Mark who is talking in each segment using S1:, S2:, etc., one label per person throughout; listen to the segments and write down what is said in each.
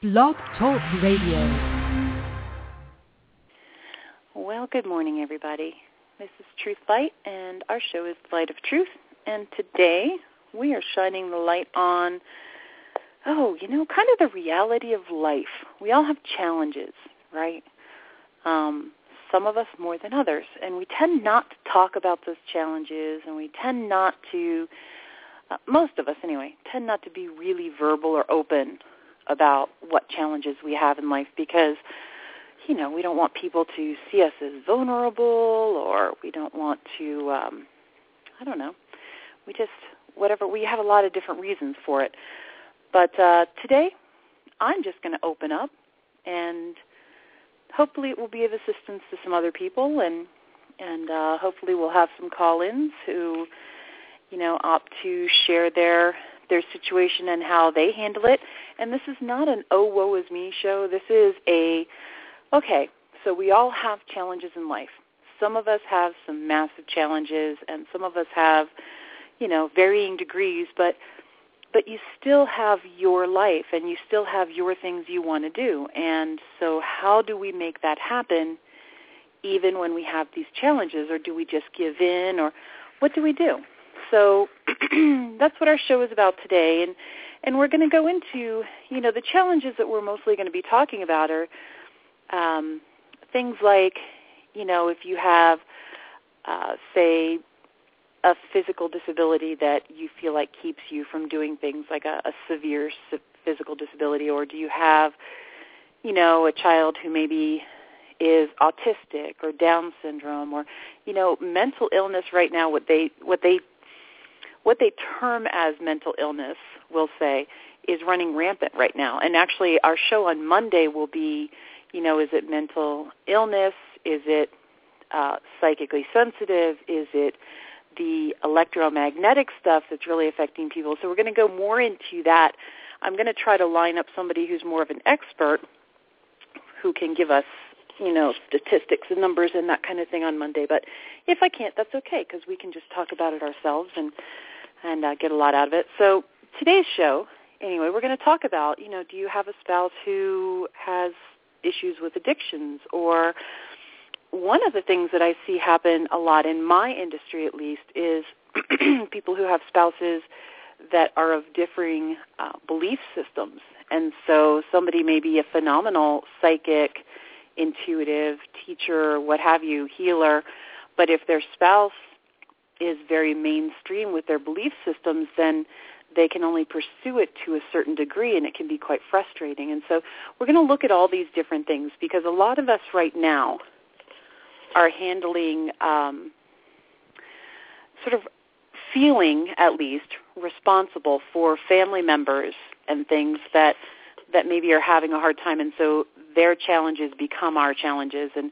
S1: Blog Talk Radio.
S2: Well, good morning, everybody. This is Truth Light, and our show is Light of Truth. And today we are shining the light on, oh, you know, kind of the reality of life. We all have challenges, right? Um, some of us more than others. And we tend not to talk about those challenges, and we tend not to, uh, most of us anyway, tend not to be really verbal or open about what challenges we have in life because, you know, we don't want people to see us as vulnerable or we don't want to, um, I don't know, we just, whatever, we have a lot of different reasons for it. But uh, today, I'm just going to open up and hopefully it will be of assistance to some other people and and uh, hopefully we'll have some call-ins who you know opt to share their their situation and how they handle it. And this is not an oh woe is me show. This is a okay so we all have challenges in life. Some of us have some massive challenges and some of us have you know varying degrees but but you still have your life and you still have your things you want to do. And so how do we make that happen even when we have these challenges? Or do we just give in? Or what do we do? So that's what our show is about today and and we're going to go into, you know, the challenges that we're mostly going to be talking about are um, things like, you know, if you have, uh, say, a physical disability that you feel like keeps you from doing things like a, a severe physical disability or do you have you know a child who maybe is autistic or down syndrome or you know mental illness right now what they what they what they term as mental illness we'll say is running rampant right now and actually our show on monday will be you know is it mental illness is it uh, psychically sensitive is it the electromagnetic stuff that's really affecting people. So we're going to go more into that. I'm going to try to line up somebody who's more of an expert who can give us, you know, statistics and numbers and that kind of thing on Monday. But if I can't, that's okay because we can just talk about it ourselves and and uh, get a lot out of it. So today's show, anyway, we're going to talk about, you know, do you have a spouse who has issues with addictions or one of the things that I see happen a lot in my industry, at least, is people who have spouses that are of differing uh, belief systems. And so somebody may be a phenomenal psychic, intuitive, teacher, what have you, healer, but if their spouse is very mainstream with their belief systems, then they can only pursue it to a certain degree and it can be quite frustrating. And so we're going to look at all these different things because a lot of us right now are handling um, sort of feeling at least responsible for family members and things that that maybe are having a hard time and so their challenges become our challenges and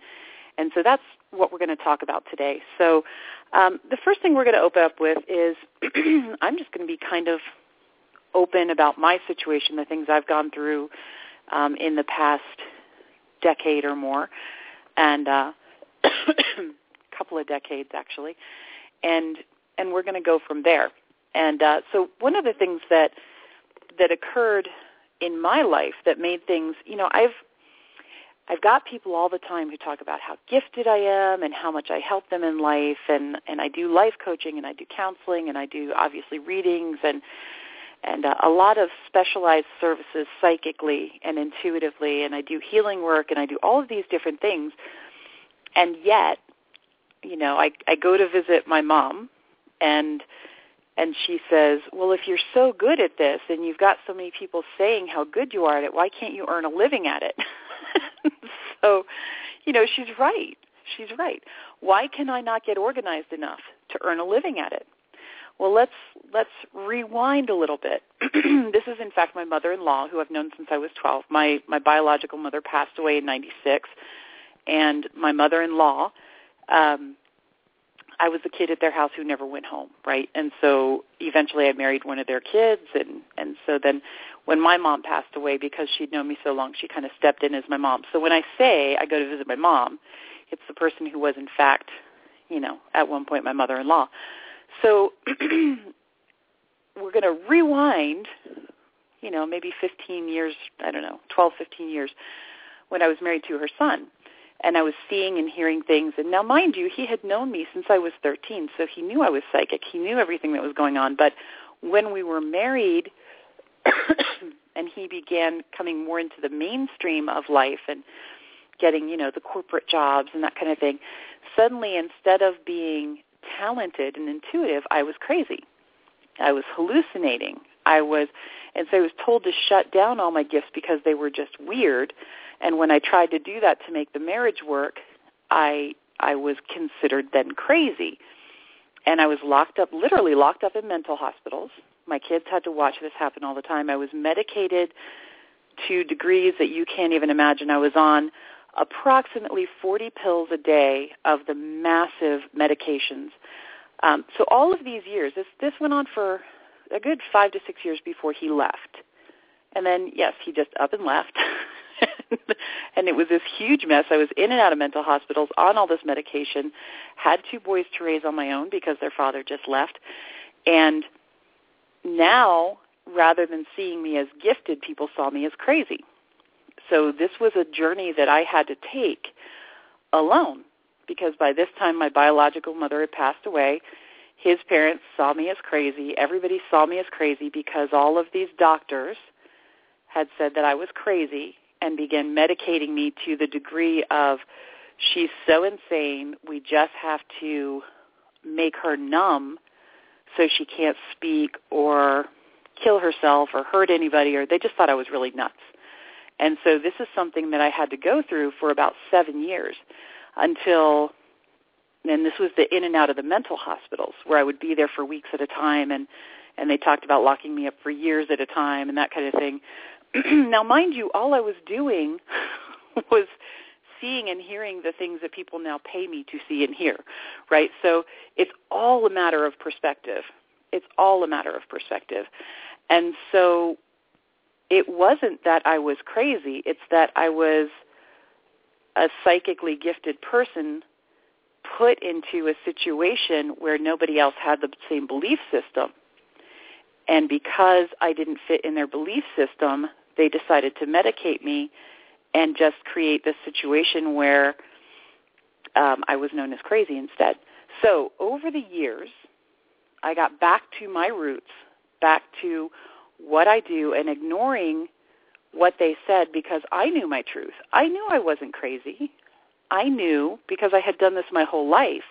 S2: and so that's what we're going to talk about today. So um, the first thing we're going to open up with is I'm just going to be kind of open about my situation, the things I've gone through um, in the past decade or more, and uh, couple of decades actually, and and we're going to go from there. And uh, so one of the things that that occurred in my life that made things, you know, I've I've got people all the time who talk about how gifted I am and how much I help them in life and and I do life coaching and I do counseling and I do obviously readings and and uh, a lot of specialized services psychically and intuitively and I do healing work and I do all of these different things and yet, you know, I I go to visit my mom, and and she says, "Well, if you're so good at this, and you've got so many people saying how good you are at it, why can't you earn a living at it?" so, you know, she's right. She's right. Why can I not get organized enough to earn a living at it? Well, let's let's rewind a little bit. this is in fact my mother-in-law who I've known since I was 12. My my biological mother passed away in 96 and my mother-in-law um I was the kid at their house who never went home, right? And so eventually I married one of their kids and and so then when my mom passed away because she'd known me so long, she kind of stepped in as my mom. So when I say I go to visit my mom, it's the person who was in fact, you know, at one point my mother-in-law. So we're going to rewind, you know, maybe 15 years, I don't know, 12, 15 years when I was married to her son. And I was seeing and hearing things. And now, mind you, he had known me since I was 13, so he knew I was psychic. He knew everything that was going on. But when we were married and he began coming more into the mainstream of life and getting, you know, the corporate jobs and that kind of thing, suddenly instead of being talented and intuitive, I was crazy. I was hallucinating. I was, and so I was told to shut down all my gifts because they were just weird. And when I tried to do that to make the marriage work, I I was considered then crazy. And I was locked up, literally locked up in mental hospitals. My kids had to watch this happen all the time. I was medicated to degrees that you can't even imagine. I was on approximately 40 pills a day of the massive medications. Um, so all of these years, this, this went on for a good five to six years before he left. And then, yes, he just up and left. and it was this huge mess. I was in and out of mental hospitals on all this medication, had two boys to raise on my own because their father just left. And now, rather than seeing me as gifted, people saw me as crazy. So this was a journey that I had to take alone because by this time my biological mother had passed away. His parents saw me as crazy. Everybody saw me as crazy because all of these doctors had said that I was crazy and began medicating me to the degree of she's so insane, we just have to make her numb so she can't speak or kill herself or hurt anybody or they just thought I was really nuts. And so this is something that I had to go through for about seven years until, and this was the in and out of the mental hospitals where I would be there for weeks at a time and, and they talked about locking me up for years at a time and that kind of thing. now mind you, all I was doing was seeing and hearing the things that people now pay me to see and hear, right? So it's all a matter of perspective. It's all a matter of perspective. And so it wasn't that I was crazy. It's that I was a psychically gifted person put into a situation where nobody else had the same belief system. And because I didn't fit in their belief system, they decided to medicate me and just create this situation where um, I was known as crazy instead. So over the years, I got back to my roots, back to what I do and ignoring what they said because I knew my truth. I knew I wasn't crazy. I knew because I had done this my whole life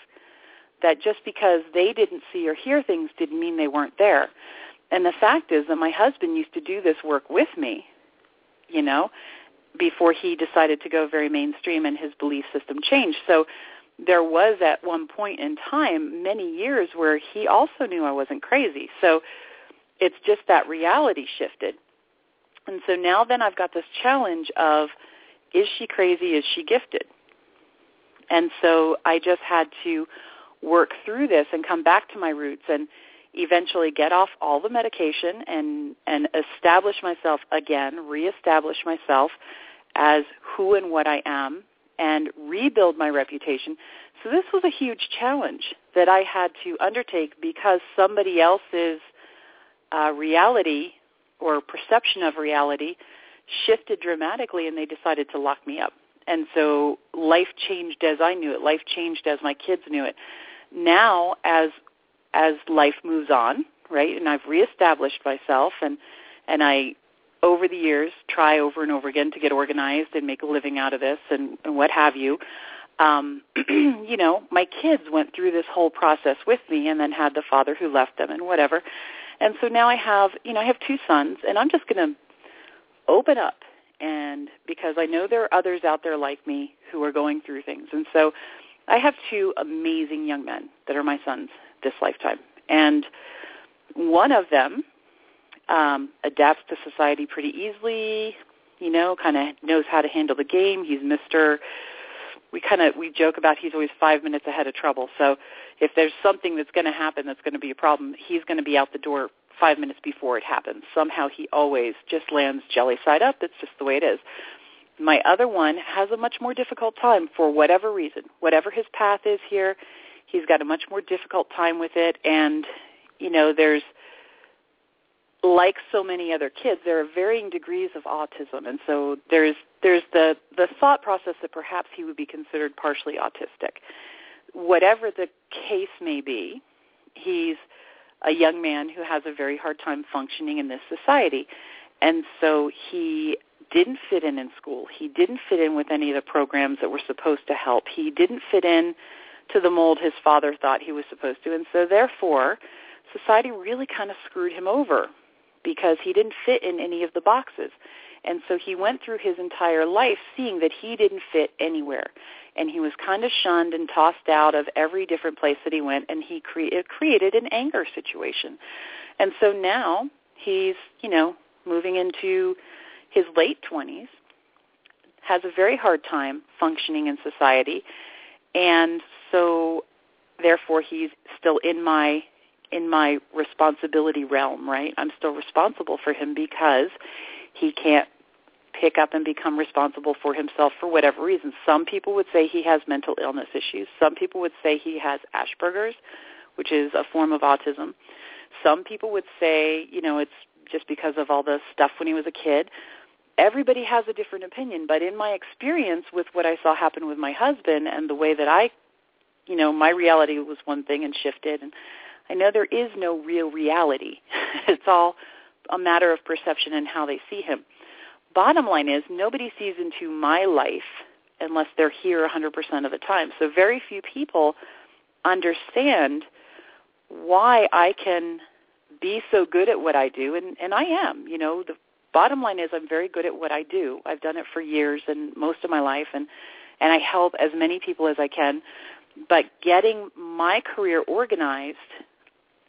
S2: that just because they didn't see or hear things didn't mean they weren't there. And the fact is that my husband used to do this work with me, you know, before he decided to go very mainstream and his belief system changed. So there was at one point in time many years where he also knew I wasn't crazy. So it's just that reality shifted. And so now then I've got this challenge of is she crazy? Is she gifted? And so I just had to work through this and come back to my roots and eventually get off all the medication and and establish myself again, reestablish myself as who and what I am and rebuild my reputation. So this was a huge challenge that I had to undertake because somebody else's uh, reality or perception of reality shifted dramatically and they decided to lock me up. And so life changed as I knew it. Life changed as my kids knew it. Now as as life moves on, right, and I've reestablished myself and and I over the years try over and over again to get organized and make a living out of this and, and what have you. Um, you know, my kids went through this whole process with me and then had the father who left them and whatever. And so now I have, you know, I have two sons, and I'm just going to open up, and because I know there are others out there like me who are going through things, and so I have two amazing young men that are my sons this lifetime, and one of them um, adapts to society pretty easily, you know, kind of knows how to handle the game. He's Mister we kind of we joke about he's always five minutes ahead of trouble. So if there's something that's going to happen that's going to be a problem, he's going to be out the door five minutes before it happens. Somehow he always just lands jelly side up. It's just the way it is. My other one has a much more difficult time for whatever reason. Whatever his path is here, he's got a much more difficult time with it. And, you know, there's like so many other kids, there are varying degrees of autism, and so there's there's the the thought process that perhaps he would be considered partially autistic. Whatever the case may be, he's a young man who has a very hard time functioning in this society, and so he didn't fit in in school. He didn't fit in with any of the programs that were supposed to help. He didn't fit in to the mold his father thought he was supposed to, and so therefore society really kind of screwed him over because he didn't fit in any of the boxes. And so he went through his entire life seeing that he didn't fit anywhere. And he was kind of shunned and tossed out of every different place that he went, and he cre- it created an anger situation. And so now he's, you know, moving into his late 20s, has a very hard time functioning in society, and so therefore he's still in my in my responsibility realm, right? I'm still responsible for him because he can't pick up and become responsible for himself for whatever reason. Some people would say he has mental illness issues. Some people would say he has Asperger's, which is a form of autism. Some people would say, you know, it's just because of all the stuff when he was a kid. Everybody has a different opinion, but in my experience with what I saw happen with my husband and the way that I, you know, my reality was one thing and shifted and I know there is no real reality. it's all a matter of perception and how they see him. Bottom line is nobody sees into my life unless they're here 100% of the time. So very few people understand why I can be so good at what I do, and, and I am. You know, the bottom line is I'm very good at what I do. I've done it for years and most of my life, and and I help as many people as I can. But getting my career organized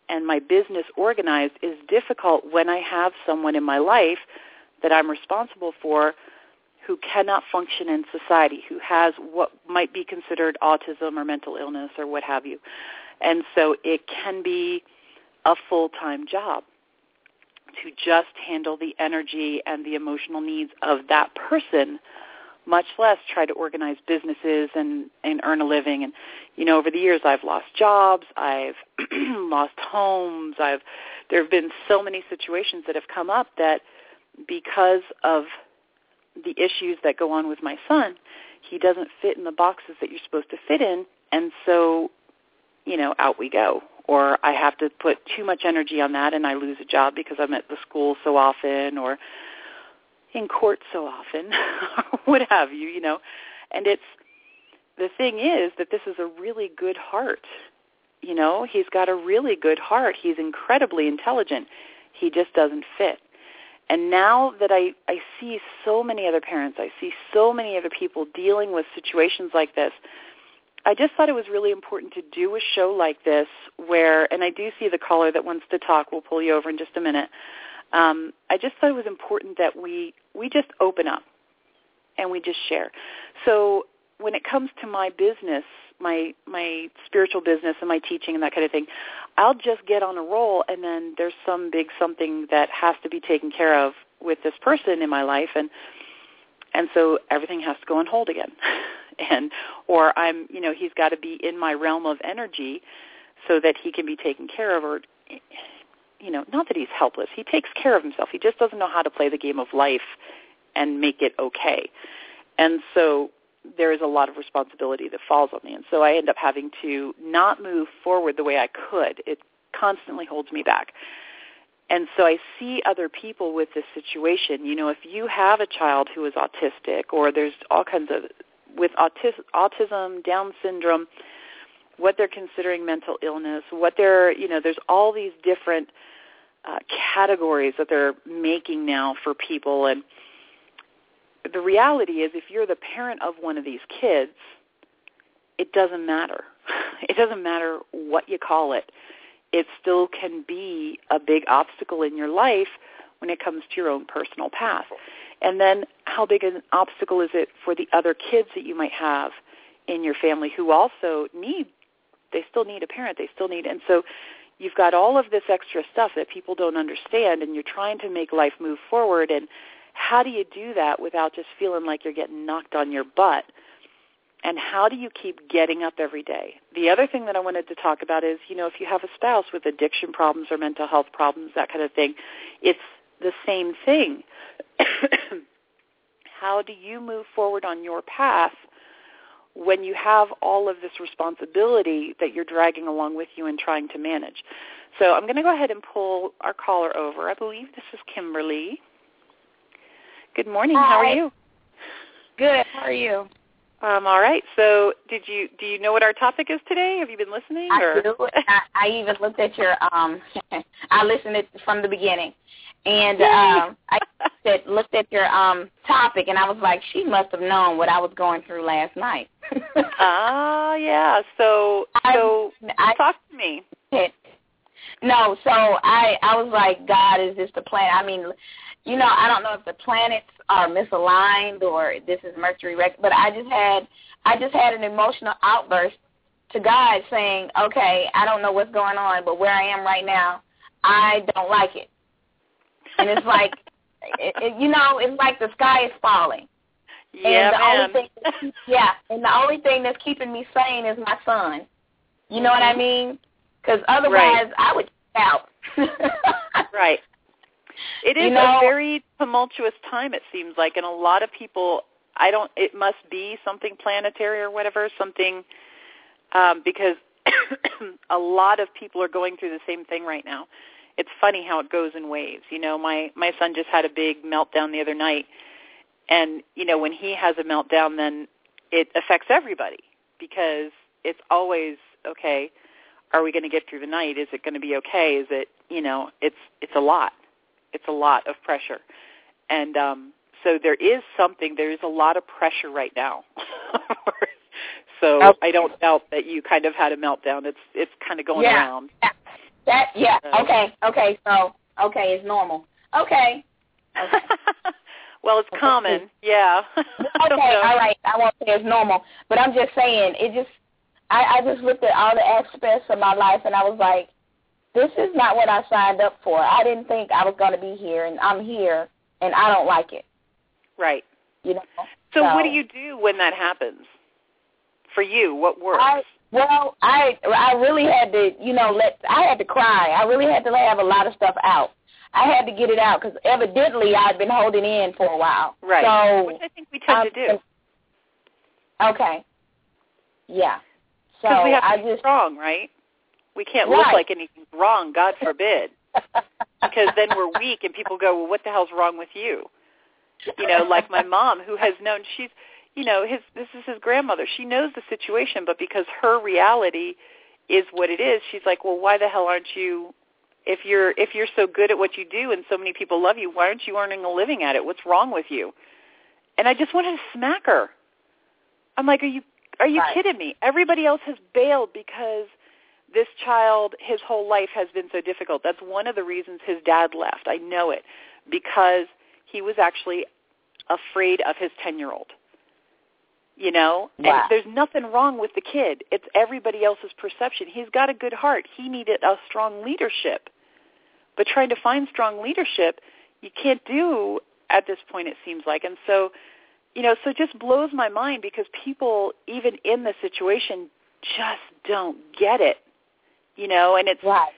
S2: and my business organized is difficult when I have someone in my life that I'm responsible for who cannot function in society, who has what might be considered autism or mental illness or what have you. And so it can be a full-time job to just handle the energy and the emotional needs of that person much less try to organize businesses and and earn a living. And you know over the years I've lost jobs I've lost homes I've there have been so many situations that have come up that because of the issues that go on with my son he doesn't fit in the boxes that you're supposed to fit in. And so you know out we go or I have to put too much energy on that and I lose a job because I'm at the school so often or in court so often, what have you, you know. And it's the thing is that this is a really good heart. You know, he's got a really good heart. He's incredibly intelligent. He just doesn't fit. And now that I, I see so many other parents, I see so many other people dealing with situations like this, I just thought it was really important to do a show like this where, and I do see the caller that wants to talk. We'll pull you over in just a minute um, I just thought it was important that we we just open up and we just share. So when it comes to my business, my my spiritual business and my teaching and that kind of thing, I'll just get on a roll and then there's some big something that has to be taken care of with this person in my life and and so everything has to go on hold again. and or I'm, you know, he's got to be in my realm of energy so that he can be taken care of or you know, not that he's helpless. He takes care of himself. He just doesn't know how to play the game of life and make it okay. And so there is a lot of responsibility that falls on me. And so I end up having to not move forward the way I could. It constantly holds me back. And so I see other people with this situation. You know, if you have a child who is autistic or there's all kinds of, with autis- autism, Down syndrome, what they're considering mental illness, what they're, you know, there's all these different uh, categories that they're making now for people. And the reality is if you're the parent of one of these kids, it doesn't matter. It doesn't matter what you call it. It still can be a big obstacle in your life when it comes to your own personal path. And then how big an obstacle is it for the other kids that you might have in your family who also need they still need a parent. They still need, and so you've got all of this extra stuff that people don't understand, and you're trying to make life move forward. And how do you do that without just feeling like you're getting knocked on your butt? and how do you keep getting up every day? The other thing that I wanted to talk about is, you know, if you have a spouse with addiction problems or mental health problems, that kind of thing, it's the same thing. how do you move forward on your path when you have all of this responsibility that you're dragging along with you and trying to manage? So I'm going to go ahead and pull our caller over. I believe this is Kimberly. Good morning.
S3: Hi.
S2: How are you?
S3: Good. How are you?
S2: Um, all right. So, did you do you know what our topic is today? Have you been listening?
S3: I do. I, I even looked at your um. I listened it from the beginning, and um, I said, looked at your um topic, and I was like, she must have known what I was going through last night.
S2: Ah, yeah. So, so
S3: I,
S2: talk to me.
S3: No, so I I was like, God, is this the plan? I mean, you know, I don't know if the planets are misaligned or this is Mercury, rec- but I just had I just had an emotional outburst to God saying, okay, I don't know what's going on, but where I am right now, I don't like it. And it's like, it, it, you know, it's like the sky is falling.
S2: Yeah,
S3: and the
S2: man.
S3: only thing, yeah, and the only thing that's keeping me sane is my son. You know what I mm-hmm. mean? Because otherwise, I would out.
S2: right. It is
S3: You know-
S2: a very tumultuous time. It seems like, and a lot of people. I don't. It must be something planetary or whatever. Something um, because a lot of people are going through the same thing right now. It's funny how it goes in waves. You know, my my son just had a big meltdown the other night, and you know when he has a meltdown, then it affects everybody because it's always okay. Are we going to get through the night? Is it going to be okay? Is it you know? It's it's a lot. It's a lot of pressure, and um, so there is something. There is a lot of pressure right now. so
S3: Okay.
S2: I don't doubt that you kind of had a meltdown. It's it's kind of going
S3: Yeah.
S2: around.
S3: that yeah.
S2: So-
S3: Okay. Okay. So okay, it's normal. Okay. Okay.
S2: well, it's
S3: Okay.
S2: common. Yeah.
S3: Okay. All right. I won't say it's normal, but I'm just saying it just. I, I just looked at all the aspects of my life and I was like, this is not what I signed up for. I didn't think I was going to be here, and I'm here, and I don't like it.
S2: Right.
S3: You know.
S2: So, what do you do when that happens? For you, what works?
S3: I well, I I really had to, you know, let I had to cry. I really had to have a lot of stuff out. I had to get it out because evidently I'd been holding in for a while.
S2: right.
S3: So
S2: Which I think we tend
S3: um,
S2: to do
S3: Okay. Yeah. So
S2: because we have to
S3: I
S2: be
S3: just
S2: strong, right? We can't look like anything's wrong. God forbid. because then we're weak and people go, well, what the hell's wrong with you? You know, like my mom who has known she's, you know, his this is his grandmother. She knows the situation, but because her reality is what it is, she's like, well, why the hell aren't you? If you're if you're so good at what you do and so many people love you, why aren't you earning a living at it? What's wrong with you? And I just wanted to smack her. I'm like, are you are you
S3: Right.
S2: kidding me? Everybody else has bailed because this child, his whole life has been so difficult. That's one of the reasons his dad left. I know it because he was actually afraid of his 10-year-old. You know,
S3: Wow.
S2: and there's nothing wrong with the kid. It's everybody else's perception. He's got a good heart. He needed a strong leadership. But trying to find strong leadership, you can't do at this point it seems like. And so, you know, so it just blows my mind because people even in the situation just don't get it. You know, and it's
S3: right.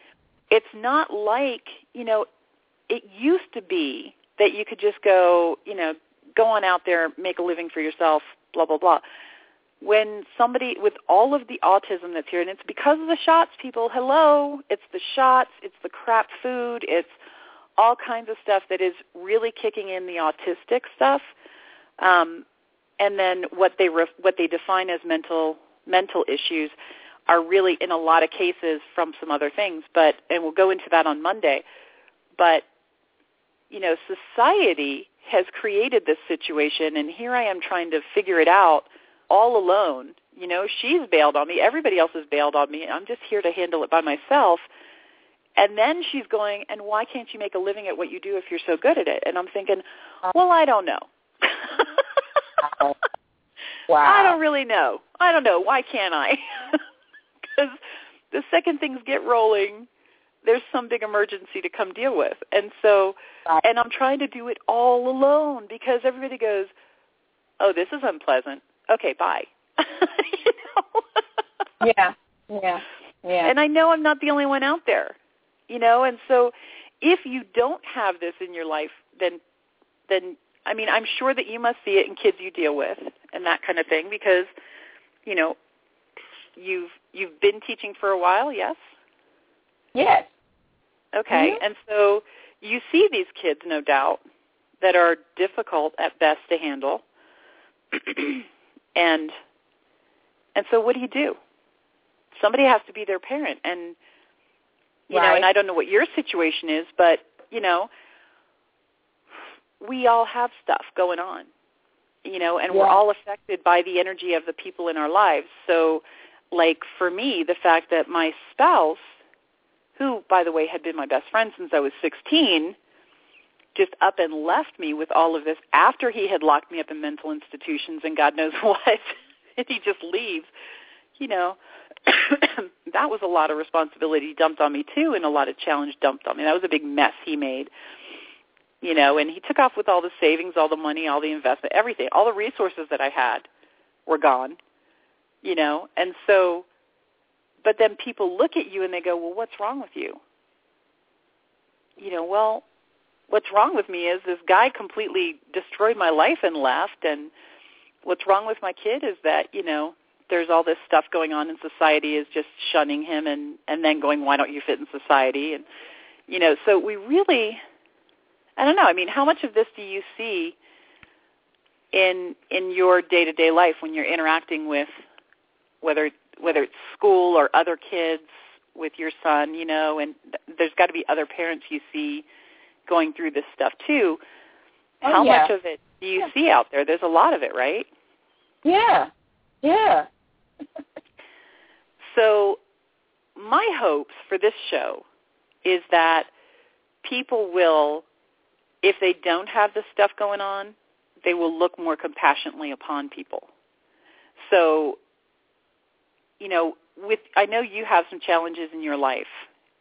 S2: it's not like, you know, it used to be that you could just go, you know, go on out there, make a living for yourself, blah, blah, blah. When somebody with all of the autism that's here, and it's because of the shots, people, hello, it's the shots, it's the crap food, it's all kinds of stuff that is really kicking in the autistic stuff. Um, and then what they ref- what they define as mental mental issues are really in a lot of cases from some other things, but and we'll go into that on Monday. But you know, society has created this situation and here I am trying to figure it out all alone. You know, she's bailed on me, everybody else has bailed on me. I'm just here to handle it by myself. And then she's going, and why can't you make a living at what you do if you're so good at it? And I'm thinking, well, I don't know.
S3: Wow.
S2: I don't really know. I don't know. Why can't I? Because the second things get rolling, there's some big emergency to come deal with. And so,
S3: Right.
S2: and I'm trying to do it all alone because everybody goes, oh, this is unpleasant. Okay, bye. you
S3: know? yeah, yeah, yeah.
S2: And I know I'm not the only one out there, you know. And so, if you don't have this in your life, then, then I mean, I'm sure that you must see it in kids you deal with and that kind of thing because, you know, you've you've been teaching for a while, yes?
S3: Yes.
S2: Okay.
S3: Mm-hmm.
S2: And so you see these kids, no doubt, that are difficult at best to handle. and and so what do you do? Somebody has to be their parent and you
S3: right.
S2: know, and I don't know what your situation is, but you know, we all have stuff going on. You know, and
S3: yeah.
S2: we're all affected by the energy of the people in our lives. So like for me, the fact that my spouse, who by the way had been my best friend since I was 16, just up and left me with all of this after he had locked me up in mental institutions and God knows what, and he just leaves, you know, that was a lot of responsibility dumped on me too and a lot of challenge dumped on me. That was a big mess he made. You know, and he took off with all the savings, all the money, all the investment, everything. All the resources that I had were gone. You know, and so but then people look at you and they go, "Well, what's wrong with you?" You know, well, what's wrong with me is this guy completely destroyed my life and left and what's wrong with my kid is that, you know, there's all this stuff going on in society is just shunning him and and then going why don't you fit in society and you know so we really i don't know. I mean how much of this do you see in in your day to day life when you're interacting with whether whether it's school or other kids with your son you know and there's got to be other parents you see going through this stuff too.
S3: Oh,
S2: how
S3: yeah.
S2: much of it do you
S3: yeah.
S2: see out there? There's a lot of it right?
S3: Yeah. Yeah.
S2: So my hopes for this show is that people will, if they don't have this stuff going on, they will look more compassionately upon people. So, you know, with I know you have some challenges in your life,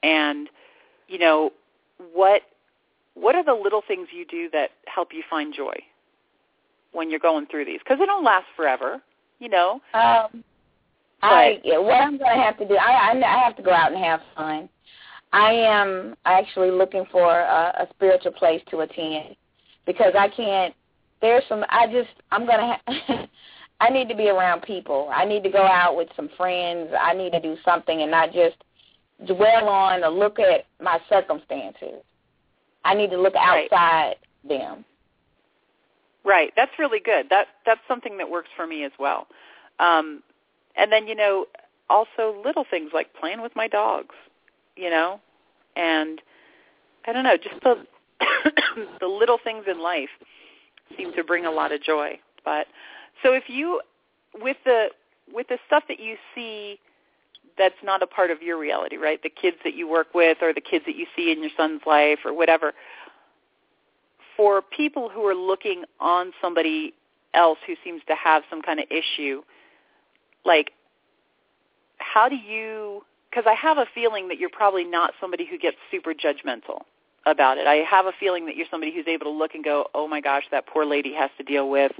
S2: and you know what what are the little things you do that help you find joy when you're going through these? Because they don't last forever, you know.
S3: Um, I what I'm going to have to do. I, I I have to go out and have fun. I am actually looking for a, a spiritual place to attend because I can't. There's some. I just. I'm going to. Ha- I need to be around people. I need to go out with some friends. I need to do something and not just dwell on or look at my circumstances. I need to look outside
S2: right.
S3: them.
S2: Right. That's really good. That that's something that works for me as well. Um, and then you know, also little things like playing with my dogs, you know, and I don't know, just the the little things in life seem to bring a lot of joy. But so if you with the with the stuff that you see that's not a part of your reality, right? The kids that you work with or the kids that you see in your son's life or whatever. For people who are looking on somebody else who seems to have some kind of issue, like how do you because I have a feeling that you're probably not somebody who gets super judgmental about it. I have a feeling that you're somebody who's able to look and go, "Oh my gosh, that poor lady has to deal with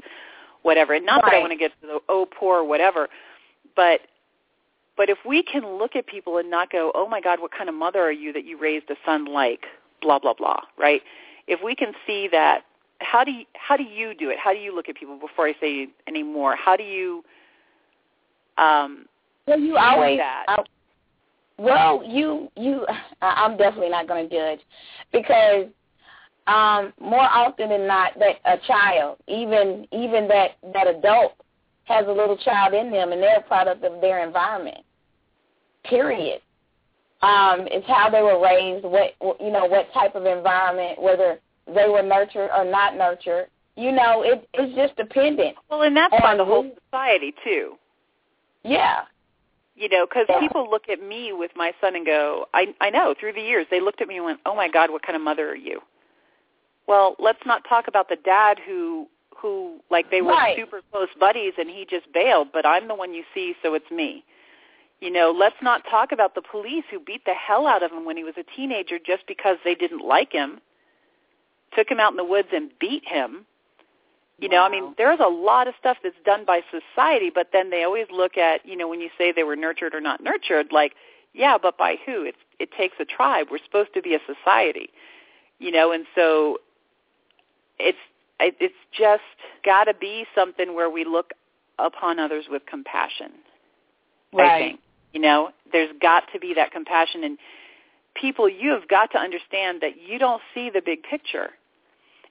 S2: whatever." And not
S3: right.
S2: that I want to get to the "oh poor" whatever, but but if we can look at people and not go, "Oh my god, what kind of mother are you that you raised a son like?" blah blah blah, right? If we can see that how do you, how do you do it? How do you look at people before I say any more? How do you um
S3: well, you always.
S2: that?
S3: Well, you you. I'm definitely not going to judge because um, more often than not, that a child, even even that that adult, has a little child in them, and they're a product of their environment. Period. Um, it's how they were raised, what you know, what type of environment, whether they were nurtured or not nurtured. You know, it, it's just dependent.
S2: Well, and that's on the whole society too.
S3: Yeah,
S2: you know, because
S3: yeah.
S2: people look at me with my son and go, I I know through the years they looked at me and went, oh my God, what kind of mother are you? Well, let's not talk about the dad who who like they were
S3: right.
S2: super close buddies and he just bailed, but I'm the one you see, so it's me. You know, let's not talk about the police who beat the hell out of him when he was a teenager just because they didn't like him, took him out in the woods and beat him, You know, I mean, there's a lot of stuff that's done by society, but then they always look at, you know, when you say they were nurtured or not nurtured, like, yeah, but by who? It's it takes a tribe. We're supposed to be a society, you know, and so it's it's just got to be something where we look upon others with compassion.
S3: Right.
S2: I think you know, there's got to be that compassion and people. You have got to understand that you don't see the big picture.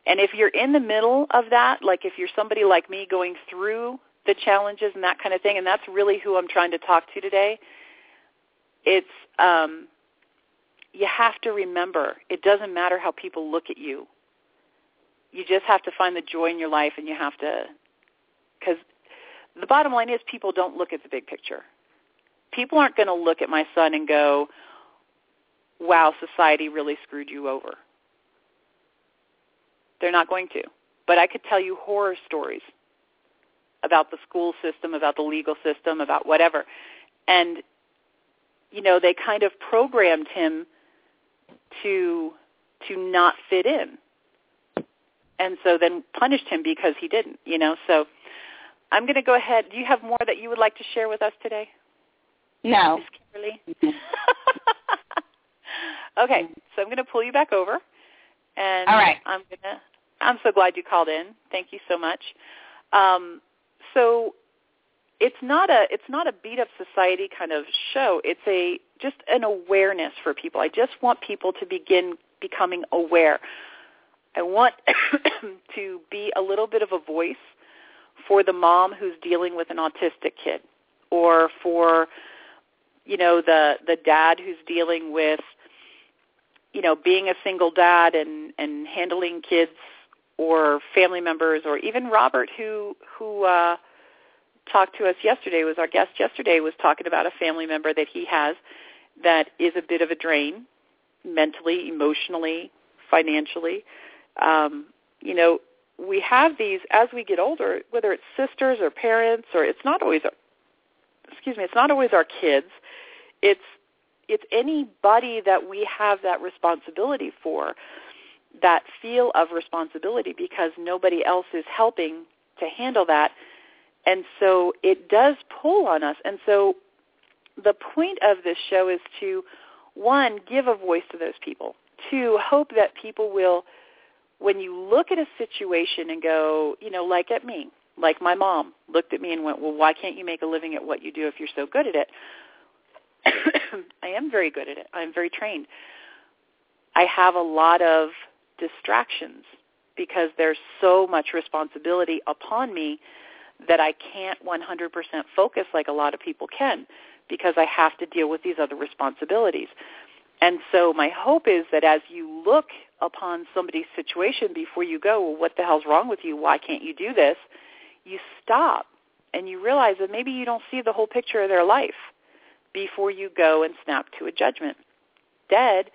S2: And if you're in the middle of that, like if you're somebody like me going through the challenges and that kind of thing, and that's really who I'm trying to talk to today, it's um, you have to remember it doesn't matter how people look at you. You just have to find the joy in your life, and you have to, because the bottom line is people don't look at the big picture. People aren't going to look at my son and go, wow, society really screwed you over. They're not going to. But I could tell you horror stories about the school system, about the legal system, about whatever. And, you know, they kind of programmed him to to not fit in. And so then punished him because he didn't, you know. So I'm going to go ahead. Do you have more that you would like to share with us today?
S3: No.
S2: Miss Kimberly? okay, so I'm going to pull you back over. And
S3: All right.
S2: I'm to I'm so glad you called in. Thank you so much. Um, so it's not a it's not a beat up society kind of show. It's a just an awareness for people. I just want people to begin becoming aware. I want to be a little bit of a voice for the mom who's dealing with an autistic kid or for you know the the dad who's dealing with you know being a single dad and and handling kids or family members or even Robert who who uh talked to us yesterday was our guest yesterday was talking about a family member that he has that is a bit of a drain mentally, emotionally, financially. Um, you know, we have these as we get older, whether it's sisters or parents or it's not always our, excuse me, it's not always our kids. It's it's anybody that we have that responsibility for that feel of responsibility because nobody else is helping to handle that. And so it does pull on us. And so the point of this show is to, one, give a voice to those people. Two, hope that people will, when you look at a situation and go, you know, like at me, like my mom looked at me and went, well, why can't you make a living at what you do if you're so good at it? I am very good at it. I'm very trained. I have a lot of distractions because there's so much responsibility upon me that I can't 100% focus like a lot of people can because I have to deal with these other responsibilities. And so my hope is that as you look upon somebody's situation before you go, well, what the hell's wrong with you? Why can't you do this? You stop and you realize that maybe you don't see the whole picture of their life before you go and snap to a judgment. Dead,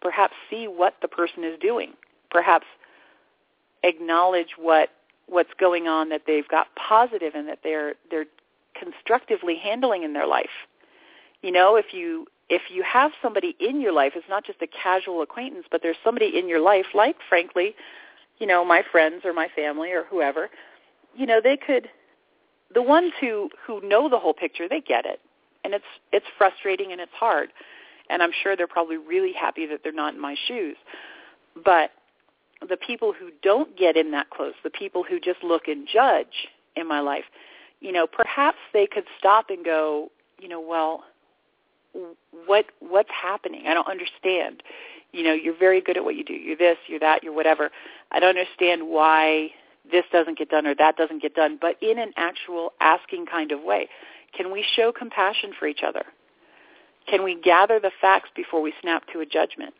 S2: perhaps see what the person is doing perhaps acknowledge what what's going on that they've got positive and that they're they're constructively handling in their life. You know, if you if you have somebody in your life, it's not just a casual acquaintance, but there's somebody in your life, like frankly, you know, my friends or my family or whoever, you know, they could the ones who who know the whole picture, they get it. And it's it's frustrating and it's hard. And I'm sure they're probably really happy that they're not in my shoes. But the people who don't get in that close, the people who just look and judge in my life, you know, perhaps they could stop and go, you know, well, what what's happening? I don't understand. You know, you're very good at what you do. You're this, you're that, you're whatever. I don't understand why this doesn't get done or that doesn't get done, but in an actual asking kind of way. Can we show compassion for each other? Can we gather the facts before we snap to a judgment?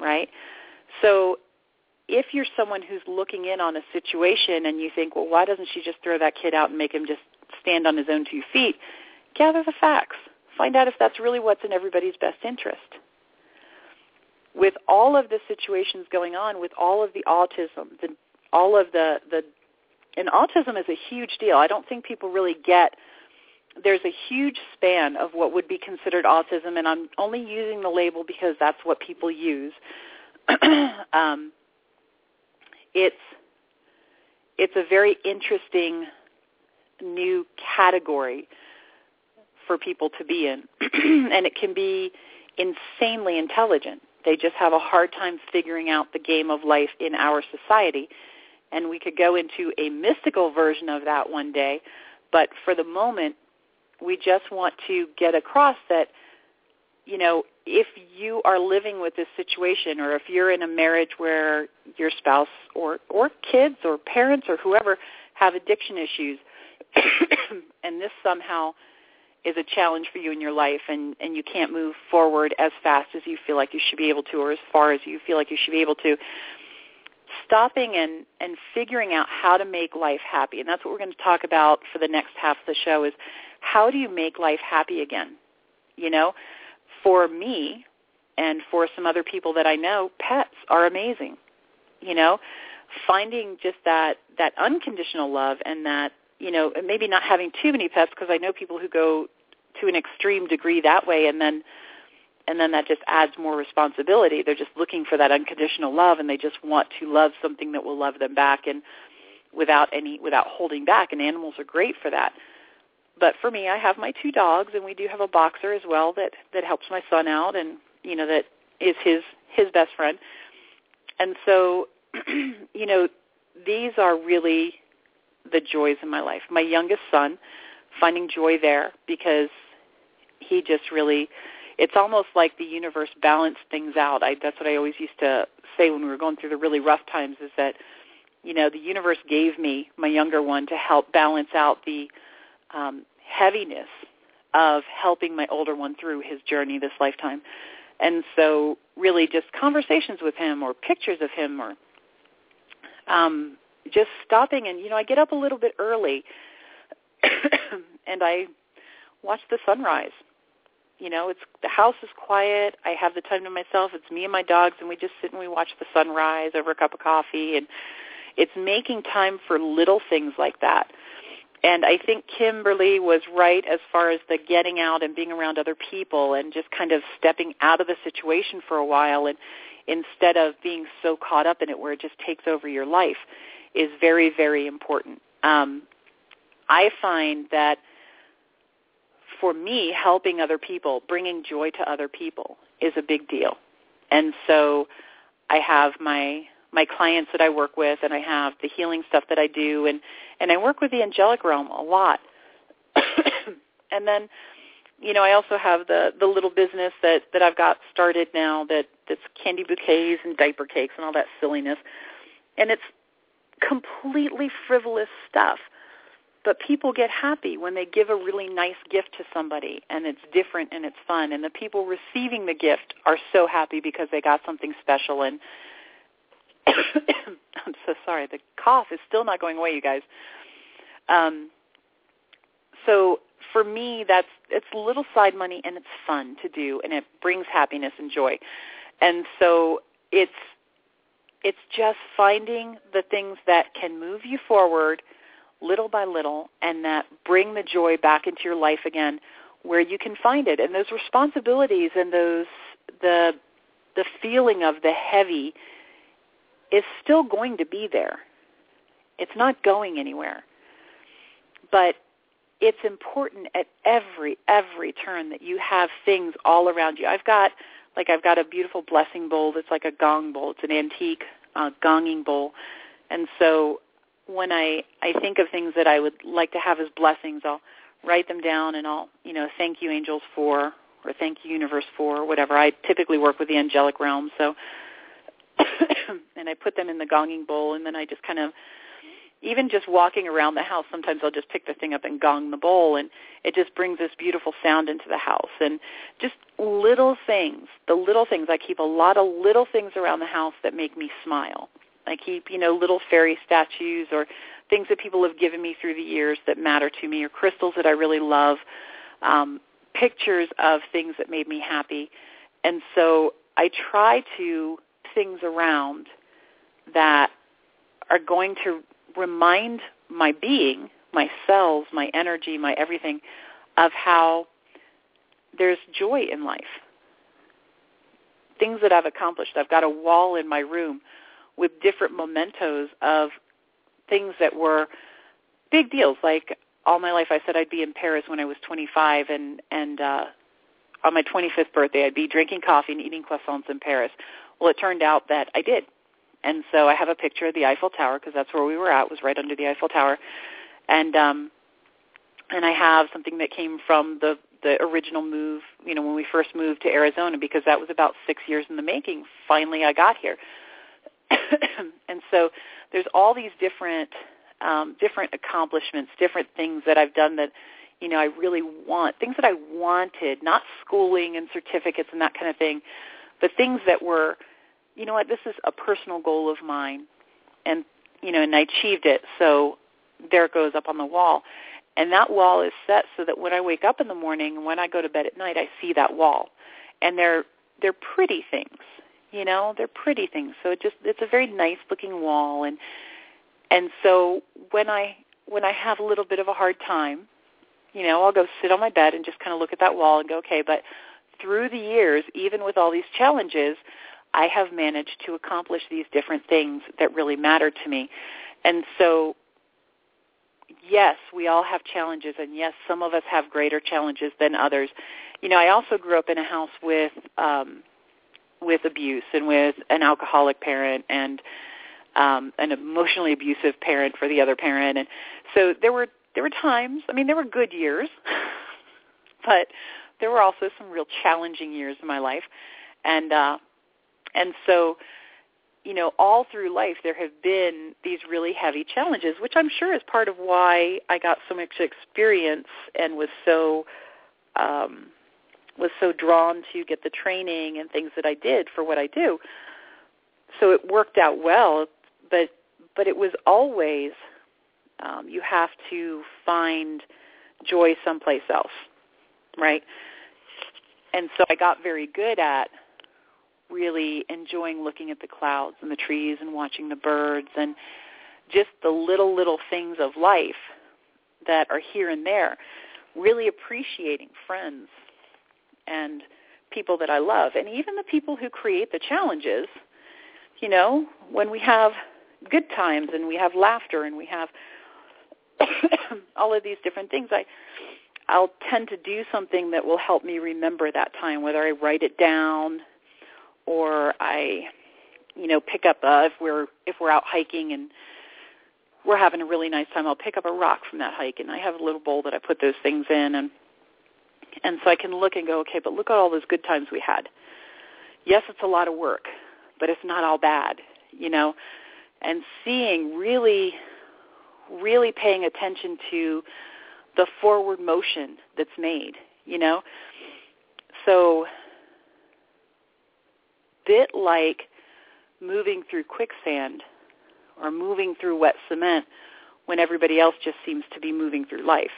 S2: Right? So if you're someone who's looking in on a situation and you think, well, why doesn't she just throw that kid out and make him just stand on his own two feet? Gather the facts. Find out if that's really what's in everybody's best interest. With all of the situations going on, with all of the autism, the, all of the, the, and autism is a huge deal. I don't think people really get there's a huge span of what would be considered autism, and I'm only using the label because that's what people use. um, it's it's a very interesting new category for people to be in, and it can be insanely intelligent. They just have a hard time figuring out the game of life in our society. And we could go into a mystical version of that one day, but for the moment, we just want to get across that, you know, if you are living with this situation or if you're in a marriage where your spouse or, or kids or parents or whoever have addiction issues and this somehow is a challenge for you in your life and, and you can't move forward as fast as you feel like you should be able to or as far as you feel like you should be able to, stopping and, and figuring out how to make life happy. And that's what we're going to talk about for the next half of the show is how do you make life happy again? You know, for me and for some other people that I know, pets are amazing. You know, finding just that that unconditional love and that you know maybe not having too many pets because I know people who go to an extreme degree that way and then and then that just adds more responsibility. They're just looking for that unconditional love and they just want to love something that will love them back and without any without holding back and animals are great for that but for me, I have my two dogs, and we do have a boxer as well that that helps my son out, and you know that is his his best friend. And so, you know, these are really the joys in my life. My youngest son, finding joy there because he just really it's almost like the universe balanced things out. I that's what I always used to say when we were going through the really rough times is that you know, the universe gave me my younger one to help balance out the um, heaviness of helping my older one through his journey this lifetime. And so really just conversations with him or pictures of him or um, just stopping and, you know, I get up a little bit early and I watch the sunrise. You know, it's the house is quiet. I have the time to myself. It's me and my dogs, and we just sit and we watch the sunrise over a cup of coffee. And it's making time for little things like that and I think Kimberly was right as far as the getting out and being around other people and just kind of stepping out of the situation for a while and instead of being so caught up in it where it just takes over your life is very, very important. Um, I find that for me, helping other people, bringing joy to other people is a big deal. And so I have my my clients that I work with and I have the healing stuff that I do and and I work with the angelic realm a lot. and then you know, I also have the the little business that that I've got started now that that's candy bouquets and diaper cakes and all that silliness. And it's completely frivolous stuff. But people get happy when they give a really nice gift to somebody and it's different and it's fun and the people receiving the gift are so happy because they got something special and I'm so sorry. The cough is still not going away, you guys. Um, so for me, that's it's little side money and it's fun to do, and it brings happiness and joy. And so it's it's just finding the things that can move you forward little by little and that bring the joy back into your life again where you can find it and those responsibilities and those the the feeling of the heavy is still going to be there. It's not going anywhere. But it's important at every every turn that you have things all around you. I've got like I've got a beautiful blessing bowl that's like a gong bowl. It's an antique uh, gonging bowl, and so when I I think of things that I would like to have as blessings, I'll write them down and I'll you know thank you angels for or thank you universe for whatever. I typically work with the angelic realm, so and I put them in the gonging bowl, and then I just kind of, even just walking around the house, sometimes I'll just pick the thing up and gong the bowl, and it just brings this beautiful sound into the house. And just little things, the little things. I keep a lot of little things around the house that make me smile. I keep, you know, little fairy statues or things that people have given me through the years that matter to me, or crystals that I really love, um, pictures of things that made me happy. And so I try to things around that are going to remind my being, my cells, my energy, my everything, of how there's joy in life. Things that I've accomplished. I've got a wall in my room with different mementos of things that were big deals. Like all my life, I said I'd be in Paris when I was 25, and and uh, on my 25th birthday, I'd be drinking coffee and eating croissants in Paris. Well, it turned out that I did, and so I have a picture of the Eiffel Tower because that's where we were at. Was right under the Eiffel Tower, and um, and I have something that came from the the original move, you know, when we first moved to Arizona because that was about 6 years in the making. Finally I got here. and so there's all these different um different accomplishments, different things that I've done that you know, I really want, things that I wanted, not schooling and certificates and that kind of thing, but things that were, you know what, this is a personal goal of mine. And, you know, and I achieved it. So there it goes up on the wall. And that wall is set so that when I wake up in the morning and when I go to bed at night, I see that wall. And they're they're pretty things, you know, they're pretty things. So it just it's a very nice looking wall and and so when I when I have a little bit of a hard time, you know, I'll go sit on my bed and just kind of look at that wall and go, okay, but through the years, even with all these challenges, I have managed to accomplish these different things that really matter to me. And so yes, we all have challenges, and yes, some of us have greater challenges than others. You know, I also grew up in a house with um, with abuse and with an alcoholic parent and um, an emotionally abusive parent for the other parent, and so there were there were times. I mean, there were good years, but there were also some real challenging years in my life, and uh, and so you know, all through life there have been these really heavy challenges, which I'm sure is part of why I got so much experience and was so um, was so drawn to get the training and things that I did for what I do. So it worked out well, but but it was always um, you have to find joy someplace else, right? And so I got very good at really enjoying looking at the clouds and the trees and watching the birds and just the little, little things of life that are here and there, really appreciating friends and people that I love and even the people who create the challenges, you know, when we have good times and we have laughter and we have all of these different things, I I'll tend to do something that will help me remember that time, whether I write it down or I, you know, pick up a, if we're if we're out hiking and we're having a really nice time, I'll pick up a rock from that hike and I have a little bowl that I put those things in and and so I can look and go, okay, but look at all those good times we had. Yes, it's a lot of work, but it's not all bad, you know. And seeing really really paying attention to the forward motion that's made, you know. So bit like moving through quicksand or moving through wet cement when everybody else just seems to be moving through life.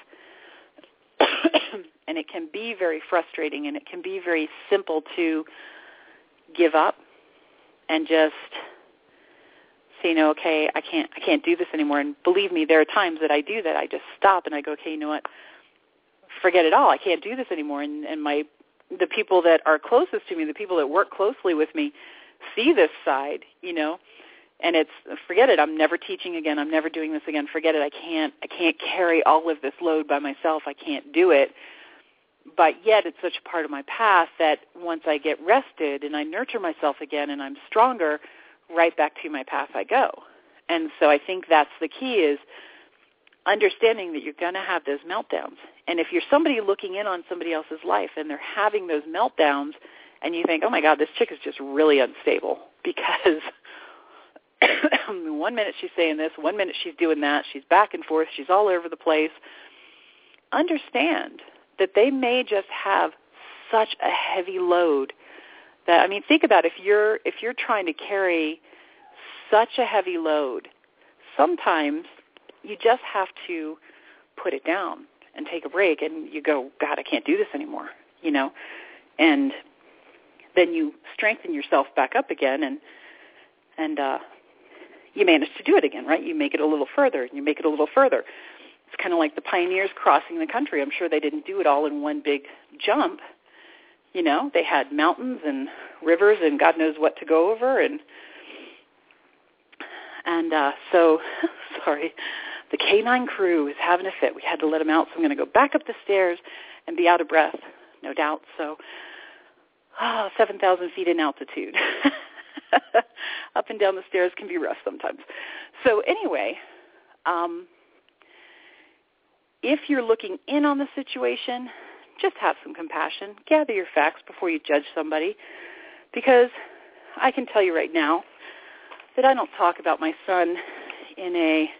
S2: and it can be very frustrating and it can be very simple to give up and just say, no, okay, I can't I can't do this anymore. And believe me, there are times that I do that. I just stop and I go, okay, you know what? Forget it all. I can't do this anymore. And and my the people that are closest to me, the people that work closely with me, see this side, you know, and it's forget it. I'm never teaching again. I'm never doing this again. Forget it. I can't. I can't carry all of this load by myself. I can't do it. But yet, it's such a part of my path that once I get rested and I nurture myself again and I'm stronger, right back to my path I go. And so I think that's the key is understanding that you're going to have those meltdowns. And if you're somebody looking in on somebody else's life and they're having those meltdowns and you think, oh my God, this chick is just really unstable because one minute she's saying this, one minute she's doing that, she's back and forth, she's all over the place. Understand that they may just have such a heavy load that I mean think about if you're if you're trying to carry such a heavy load, sometimes you just have to put it down and take a break and you go, God, I can't do this anymore, you know? And then you strengthen yourself back up again and and uh you manage to do it again, right? You make it a little further and you make it a little further. It's kind of like the pioneers crossing the country. I'm sure they didn't do it all in one big jump. You know, they had mountains and rivers and God knows what to go over and and uh so sorry. The canine crew is having a fit. We had to let them out, so I'm going to go back up the stairs and be out of breath, no doubt. So, oh, 7,000 feet in altitude. up and down the stairs can be rough sometimes. So anyway, um, if you're looking in on the situation, just have some compassion. Gather your facts before you judge somebody. Because I can tell you right now that I don't talk about my son in a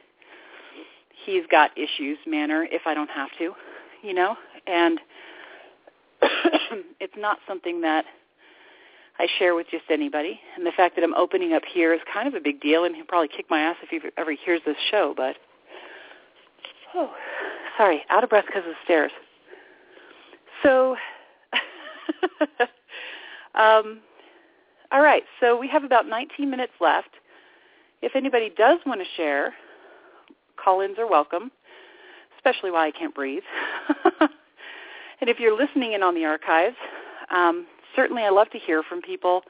S2: he's got issues manner if I don't have to, you know? And it's not something that I share with just anybody. And the fact that I'm opening up here is kind of a big deal, and he'll probably kick my ass if he ever hears this show. But oh, sorry, out of breath because of the stairs. So, um, all right. So we have about 19 minutes left. If anybody does want to share, call-ins are welcome, especially while I can't breathe. and if you're listening in on the archives, um, certainly I love to hear from people.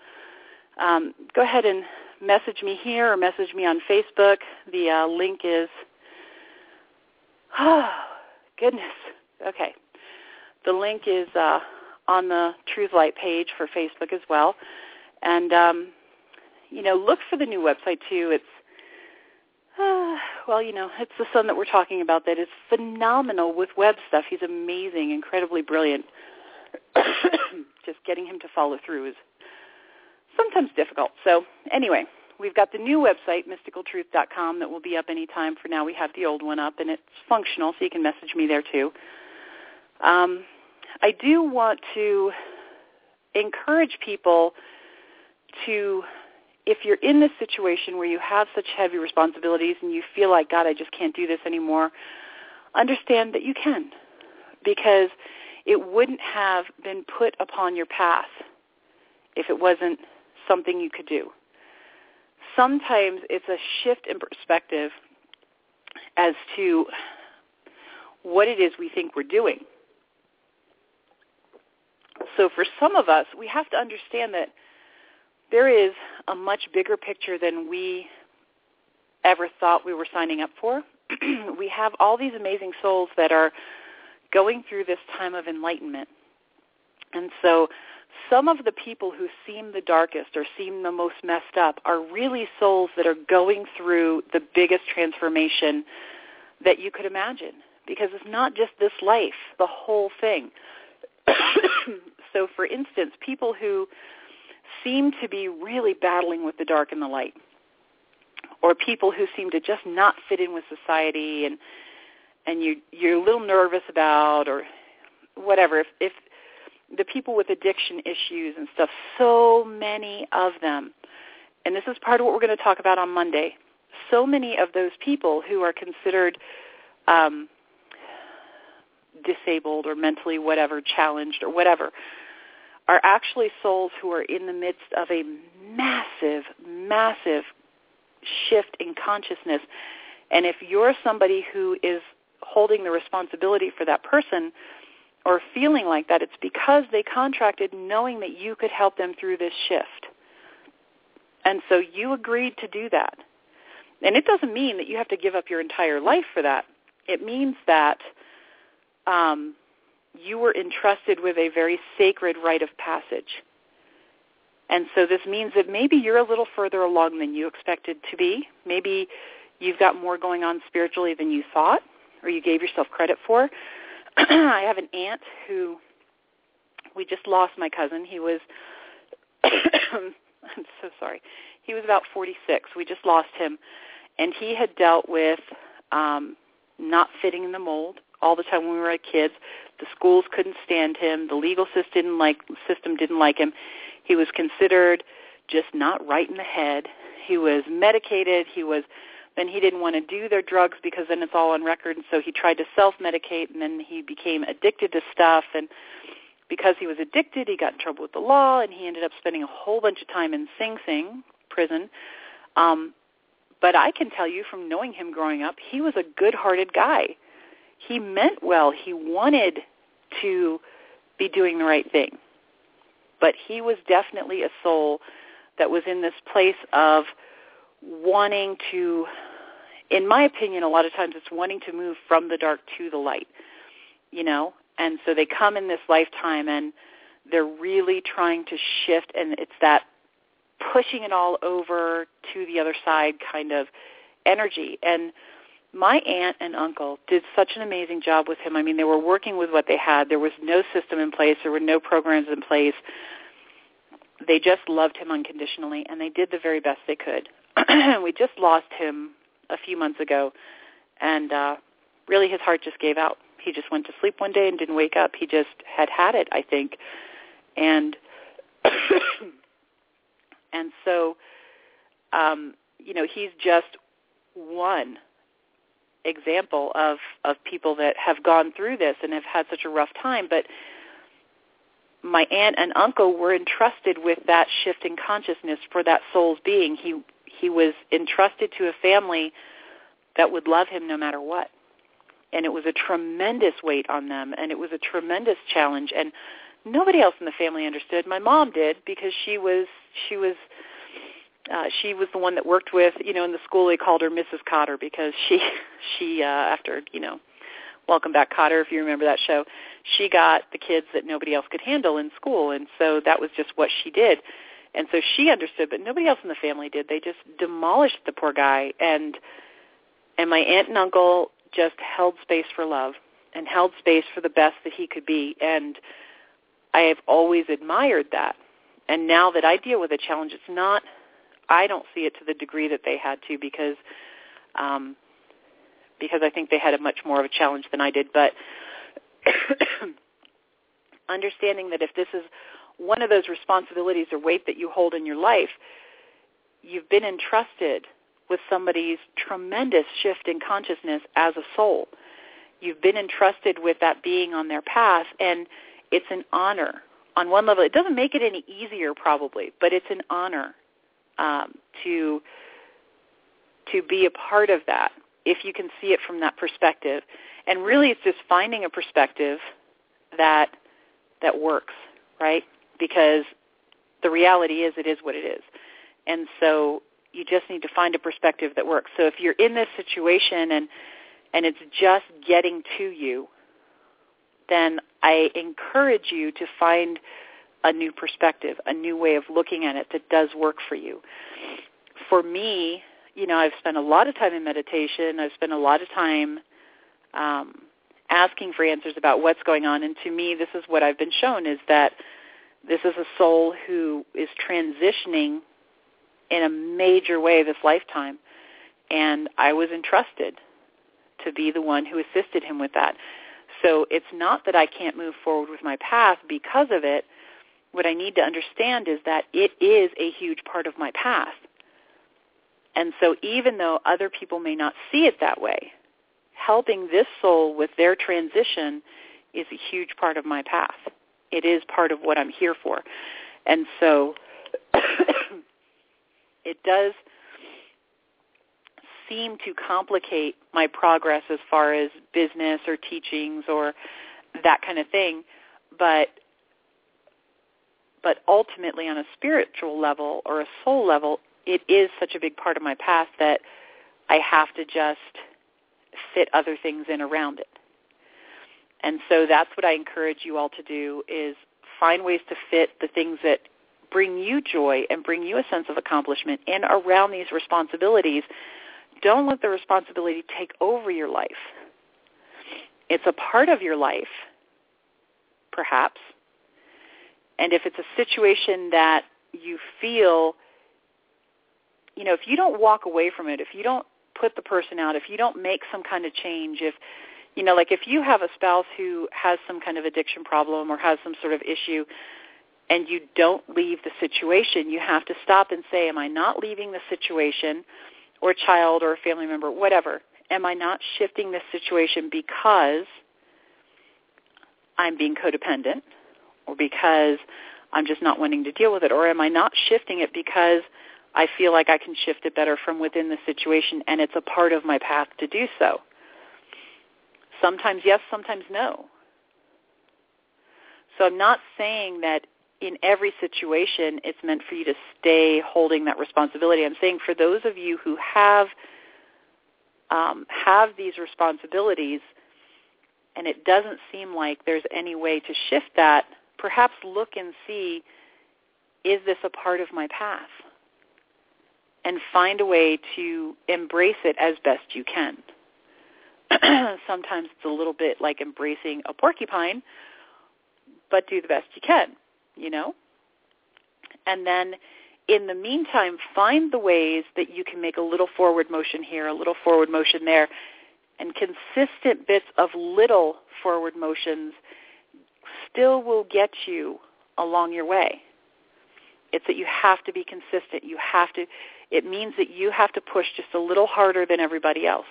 S2: Um, go ahead and message me here or message me on Facebook. The uh, link is, oh, goodness. Okay. The link is uh, on the Truth Light page for Facebook as well. And, um, you know, look for the new website too. It's, uh, well, you know, it's the son that we're talking about that is phenomenal with web stuff. He's amazing, incredibly brilliant. Just getting him to follow through is sometimes difficult. So anyway, we've got the new website, mysticaltruth.com, that will be up anytime. For now, we have the old one up, and it's functional, so you can message me there too. Um, I do want to encourage people to, if you're in this situation where you have such heavy responsibilities and you feel like, God, I just can't do this anymore, understand that you can. Because it wouldn't have been put upon your path if it wasn't something you could do. Sometimes it's a shift in perspective as to what it is we think we're doing. So for some of us, we have to understand that there is a much bigger picture than we ever thought we were signing up for. we have all these amazing souls that are going through this time of enlightenment. And so some of the people who seem the darkest or seem the most messed up are really souls that are going through the biggest transformation that you could imagine because it's not just this life, the whole thing. so for instance, people who seem to be really battling with the dark and the light or people who seem to just not fit in with society and and you you're a little nervous about or whatever if if the people with addiction issues and stuff so many of them and this is part of what we're going to talk about on Monday so many of those people who are considered um disabled or mentally whatever challenged or whatever are actually souls who are in the midst of a massive massive shift in consciousness. And if you're somebody who is holding the responsibility for that person or feeling like that, it's because they contracted knowing that you could help them through this shift. And so you agreed to do that. And it doesn't mean that you have to give up your entire life for that. It means that um, you were entrusted with a very sacred rite of passage. And so this means that maybe you're a little further along than you expected to be. Maybe you've got more going on spiritually than you thought or you gave yourself credit for. I have an aunt who we just lost my cousin. He was I'm so sorry. He was about 46. We just lost him and he had dealt with um not fitting in the mold all the time when we were kids. The schools couldn't stand him. The legal system didn't like system didn't like him. He was considered just not right in the head. He was medicated. He was then he didn't want to do their drugs because then it's all on record and so he tried to self-medicate and then he became addicted to stuff and because he was addicted he got in trouble with the law and he ended up spending a whole bunch of time in Sing Sing prison. Um but I can tell you from knowing him growing up, he was a good-hearted guy. He meant well. He wanted to be doing the right thing. But he was definitely a soul that was in this place of wanting to in my opinion, a lot of times it's wanting to move from the dark to the light, you know? And so they come in this lifetime and they're really trying to shift and it's that pushing it all over to the other side kind of energy. And my aunt and uncle did such an amazing job with him. I mean, they were working with what they had. There was no system in place. There were no programs in place. They just loved him unconditionally, and they did the very best they could. we just lost him a few months ago, and uh, really his heart just gave out. He just went to sleep one day and didn't wake up. He just had had it, I think, and and so, um, you know, he's just one example of of people that have gone through this and have had such a rough time but my aunt and uncle were entrusted with that shift in consciousness for that soul's being he he was entrusted to a family that would love him no matter what and it was a tremendous weight on them and it was a tremendous challenge and nobody else in the family understood my mom did because she was she was uh, she was the one that worked with, you know, in the school they called her Mrs. Kotter because she, she uh, after, you know, Welcome Back Kotter if you remember that show, she got the kids that nobody else could handle in school, and so that was just what she did. And so she understood, but nobody else in the family did. They just demolished the poor guy, and and my aunt and uncle just held space for love and held space for the best that he could be, and I have always admired that. And now that I deal with a challenge, it's not I don't see it to the degree that they had to because um, because I think they had a much more of a challenge than I did. But understanding that if this is one of those responsibilities or weight that you hold in your life, you've been entrusted with somebody's tremendous shift in consciousness as a soul. You've been entrusted with that being on their path, and it's an honor. On one level, it doesn't make it any easier probably, but it's an honor um, to to be a part of that if you can see it from that perspective. And really, it's just finding a perspective that that works, right? Because the reality is, it is what it is, and so you just need to find a perspective that works. So if you're in this situation and and it's just getting to you, then I encourage you to find a new perspective, a new way of looking at it that does work for you. For me, you know, I've spent a lot of time in meditation. I've spent a lot of time um, asking for answers about what's going on. And to me, this is what I've been shown is that this is a soul who is transitioning in a major way this lifetime. And I was entrusted to be the one who assisted him with that. So it's not that I can't move forward with my path because of it what I need to understand is that it is a huge part of my path. And so even though other people may not see it that way, helping this soul with their transition is a huge part of my path. It is part of what I'm here for. And so it does seem to complicate my progress as far as business or teachings or that kind of thing. But but ultimately on a spiritual level or a soul level, it is such a big part of my path that I have to just fit other things in around it. And so that's what I encourage you all to do is find ways to fit the things that bring you joy and bring you a sense of accomplishment in around these responsibilities. Don't let the responsibility take over your life. It's a part of your life, perhaps, and if it's a situation that you feel, you know, if you don't walk away from it, if you don't put the person out, if you don't make some kind of change, if, you know, like if you have a spouse who has some kind of addiction problem or has some sort of issue, and you don't leave the situation, you have to stop and say, am I not leaving the situation or child or a family member, whatever? Am I not shifting this situation because I'm being codependent? or because I'm just not wanting to deal with it? Or am I not shifting it because I feel like I can shift it better from within the situation and it's a part of my path to do so? Sometimes yes, sometimes no. So I'm not saying that in every situation it's meant for you to stay holding that responsibility. I'm saying for those of you who have um, have these responsibilities and it doesn't seem like there's any way to shift that, perhaps look and see, is this a part of my path? And find a way to embrace it as best you can. Sometimes it's a little bit like embracing a porcupine, but do the best you can, you know? And then in the meantime, find the ways that you can make a little forward motion here, a little forward motion there, and consistent bits of little forward motions still will get you along your way. It's that you have to be consistent. You have to it means that you have to push just a little harder than everybody else.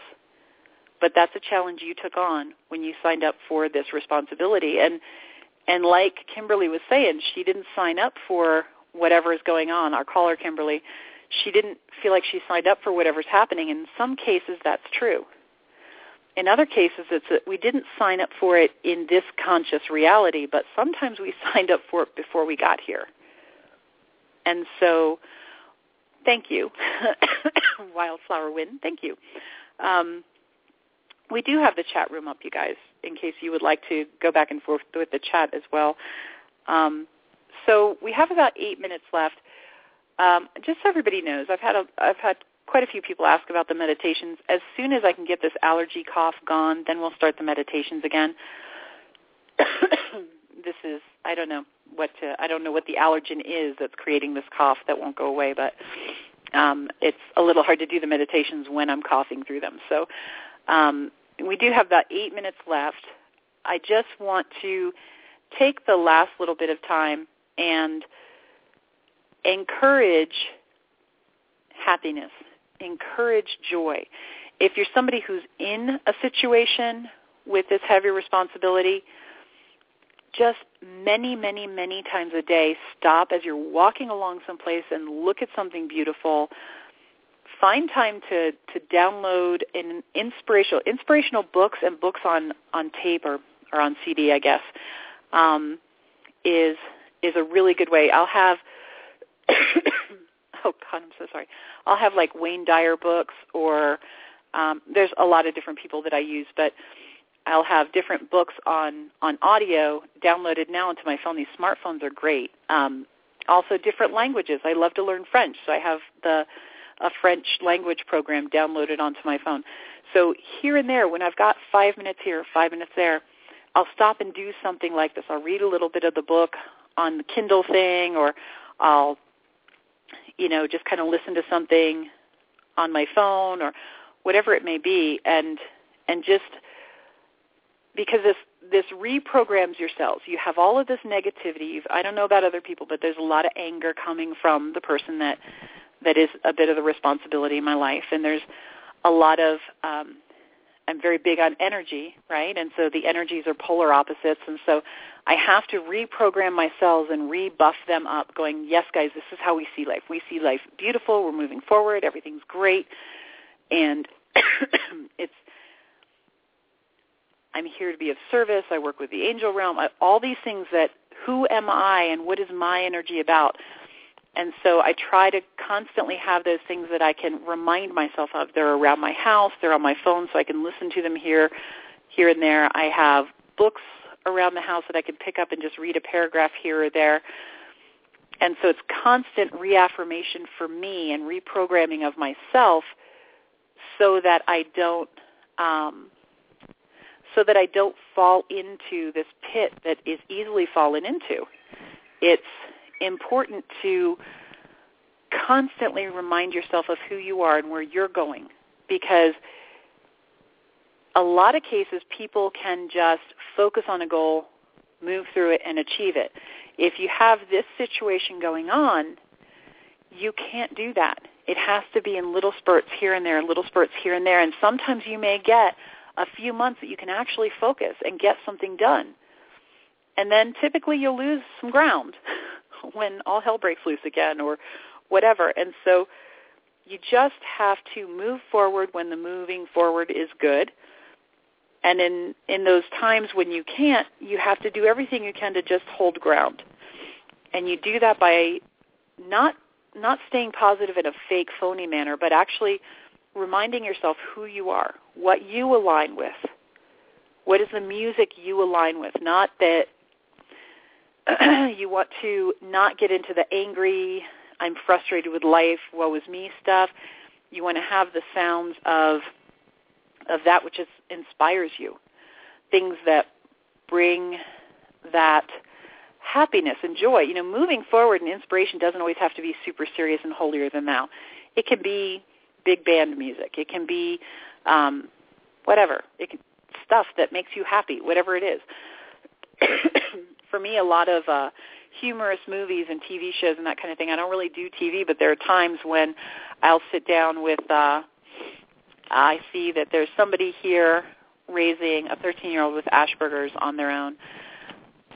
S2: But that's a challenge you took on when you signed up for this responsibility and and like Kimberly was saying, she didn't sign up for whatever is going on. Our caller Kimberly, she didn't feel like she signed up for whatever's happening. In some cases that's true in other cases, it's that we didn't sign up for it in this conscious reality, but sometimes we signed up for it before we got here. And so, thank you, Wildflower Wind. Thank you. Um, we do have the chat room up, you guys, in case you would like to go back and forth with the chat as well. Um, so we have about eight minutes left. Um, just so everybody knows, I've had a, I've had quite a few people ask about the meditations. As soon as I can get this allergy cough gone, then we'll start the meditations again. this is I don't know what to I don't know what the allergen is that's creating this cough that won't go away, but um, it's a little hard to do the meditations when I'm coughing through them. So um, we do have about eight minutes left. I just want to take the last little bit of time and encourage happiness encourage joy. If you're somebody who's in a situation with this heavy responsibility, just many, many, many times a day, stop as you're walking along someplace and look at something beautiful. Find time to, to download an inspirational inspirational books and books on, on tape or, or on CD, I guess, um, is is a really good way. I'll have oh God, I'm so sorry. I'll have like Wayne Dyer books or um, there's a lot of different people that I use, but I'll have different books on on audio downloaded now into my phone. These smartphones are great. Um, also, different languages. I love to learn French, so I have the a French language program downloaded onto my phone. So here and there, when I've got five minutes here, five minutes there, I'll stop and do something like this. I'll read a little bit of the book on the Kindle thing, or I'll you know, just kind of listen to something on my phone or whatever it may be and and just because this this reprograms your cells. You have all of this negativity. You've, I don't know about other people, but there's a lot of anger coming from the person that that is a bit of the responsibility in my life, and there's a lot of um, I'm very big on energy, right? And so the energies are polar opposites, and so I have to reprogram my cells and rebuff them up, going, yes, guys, this is how we see life. We see life beautiful. We're moving forward. Everything's great, and it's I'm here to be of service. I work with the angel realm. I, all these things that who am I and what is my energy about? And so I try to constantly have those things that I can remind myself of. They're around my house. They're on my phone, so I can listen to them here, here and there. I have books around the house that I can pick up and just read a paragraph here or there. And so it's constant reaffirmation for me and reprogramming of myself so that I don't um, so that I don't fall into this pit that is easily fallen into. It's important to constantly remind yourself of who you are and where you're going because a lot of cases people can just focus on a goal, move through it, and achieve it. If you have this situation going on, you can't do that. It has to be in little spurts here and there, little spurts here and there, and sometimes you may get a few months that you can actually focus and get something done. And then typically you'll lose some ground when all hell breaks loose again or whatever. And so you just have to move forward when the moving forward is good. And in, in those times when you can't, you have to do everything you can to just hold ground. And you do that by not not staying positive in a fake phony manner, but actually reminding yourself who you are, what you align with. What is the music you align with? Not that you want to not get into the angry, I'm frustrated with life, woe is me stuff. You want to have the sounds of of that which is, inspires you, things that bring that happiness and joy. You know, moving forward and inspiration doesn't always have to be super serious and holier than thou. It can be big band music. It can be um, whatever. It can stuff that makes you happy, whatever it is. For me, a lot of uh, humorous movies and TV shows and that kind of thing. I don't really do TV, but there are times when I'll sit down with. Uh, I see that there's somebody here raising a 13-year-old with Asperger's on their own.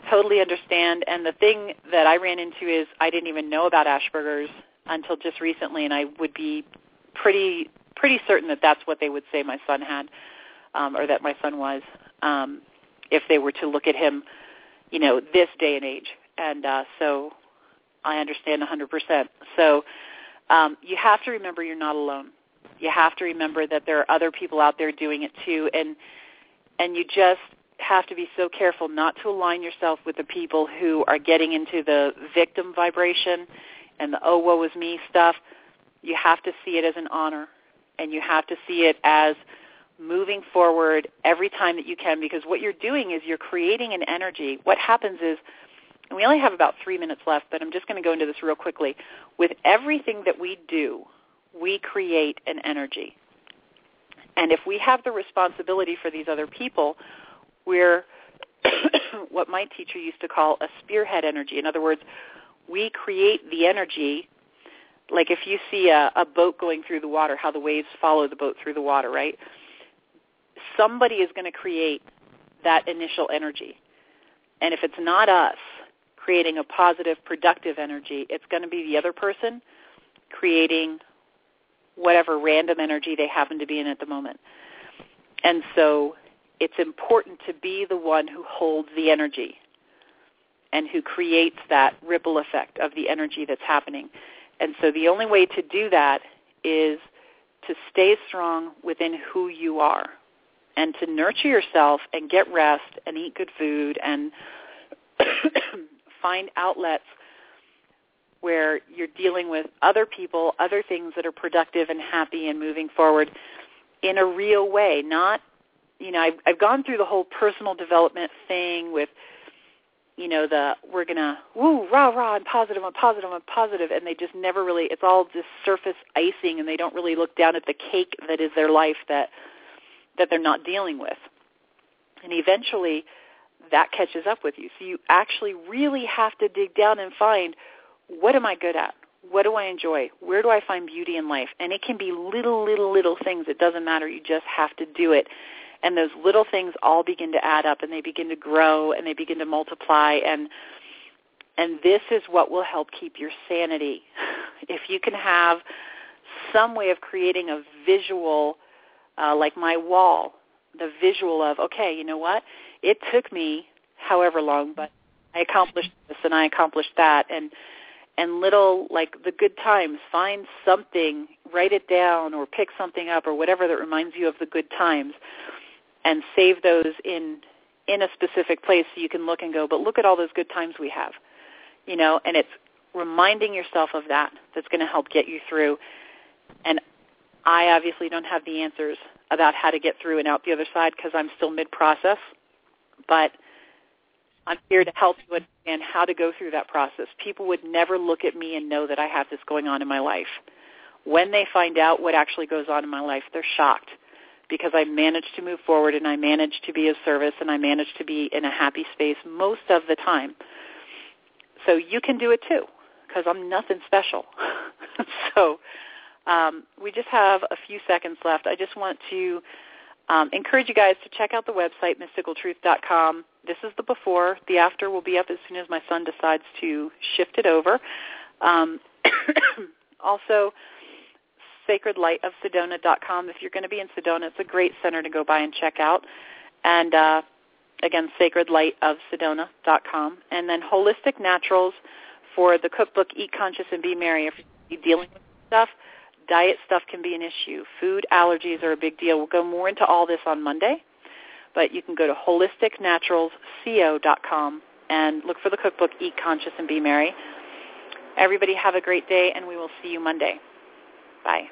S2: Totally understand. And the thing that I ran into is I didn't even know about Asperger's until just recently, and I would be pretty pretty certain that that's what they would say my son had, um, or that my son was, um, if they were to look at him, you know, this day and age. And uh, so I understand 100%. So um, you have to remember you're not alone. You have to remember that there are other people out there doing it too, and and you just have to be so careful not to align yourself with the people who are getting into the victim vibration and the oh woe is me stuff you have to see it as an honor and you have to see it as moving forward every time that you can because what you're doing is you're creating an energy. What happens is, and we only have about three minutes left, but I'm just going to go into this real quickly. With everything that we do, we create an energy. And if we have the responsibility for these other people, we're what my teacher used to call a spearhead energy. In other words, we create the energy like if you see a, a boat going through the water, how the waves follow the boat through the water, right? Somebody is going to create that initial energy. And if it's not us creating a positive, productive energy, it's going to be the other person creating whatever random energy they happen to be in at the moment. And so it's important to be the one who holds the energy and who creates that ripple effect of the energy that's happening. And so the only way to do that is to stay strong within who you are and to nurture yourself and get rest and eat good food and find outlets where you're dealing with other people, other things that are productive and happy and moving forward in a real way, not you know, I've, I've gone through the whole personal development thing with you know the we're gonna woo rah rah I'm positive I'm positive I'm positive and they just never really it's all just surface icing and they don't really look down at the cake that is their life that that they're not dealing with. And eventually that catches up with you. So you actually really have to dig down and find what am I good at? What do I enjoy? Where do I find beauty in life? And it can be little little little things. It doesn't matter. You just have to do it. And those little things all begin to add up and they begin to grow and they begin to multiply. And and this is what will help keep your sanity. If you can have some way of creating a visual uh, like my wall the visual of okay you know what it took me however long but i accomplished this and i accomplished that and and little like the good times find something write it down or pick something up or whatever that reminds you of the good times and save those in in a specific place so you can look and go, but look at all those good times we have. You know, and it's reminding yourself of that that's going to help get you through. And I obviously don't have the answers about how to get through and out the other side because I'm still mid-process, but I'm here to help you understand how to go through that process. People would never look at me and know that I have this going on in my life. When they find out what actually goes on in my life, they're shocked because I managed to move forward and I managed to be of service and I managed to be in a happy space most of the time. So you can do it too because I'm nothing special. so um, we just have a few seconds left. I just want to um, encourage you guys to check out the website, mysticaltruth.com. This is the before. The after will be up as soon as my son decides to shift it over. Um, also, sacredlightofsedona.com. If you're going to be in Sedona, it's a great center to go by and check out. And uh, again, sacredlightofsedona.com. And then Holistic Naturals for the cookbook Eat Conscious and Be Merry. If you're dealing with stuff, Diet stuff can be an issue. Food allergies are a big deal. We'll go more into all this on Monday, but you can go to holisticnaturalsco.com and look for the cookbook Eat Conscious and Be Merry. Everybody have a great day, and we will see you Monday. Bye.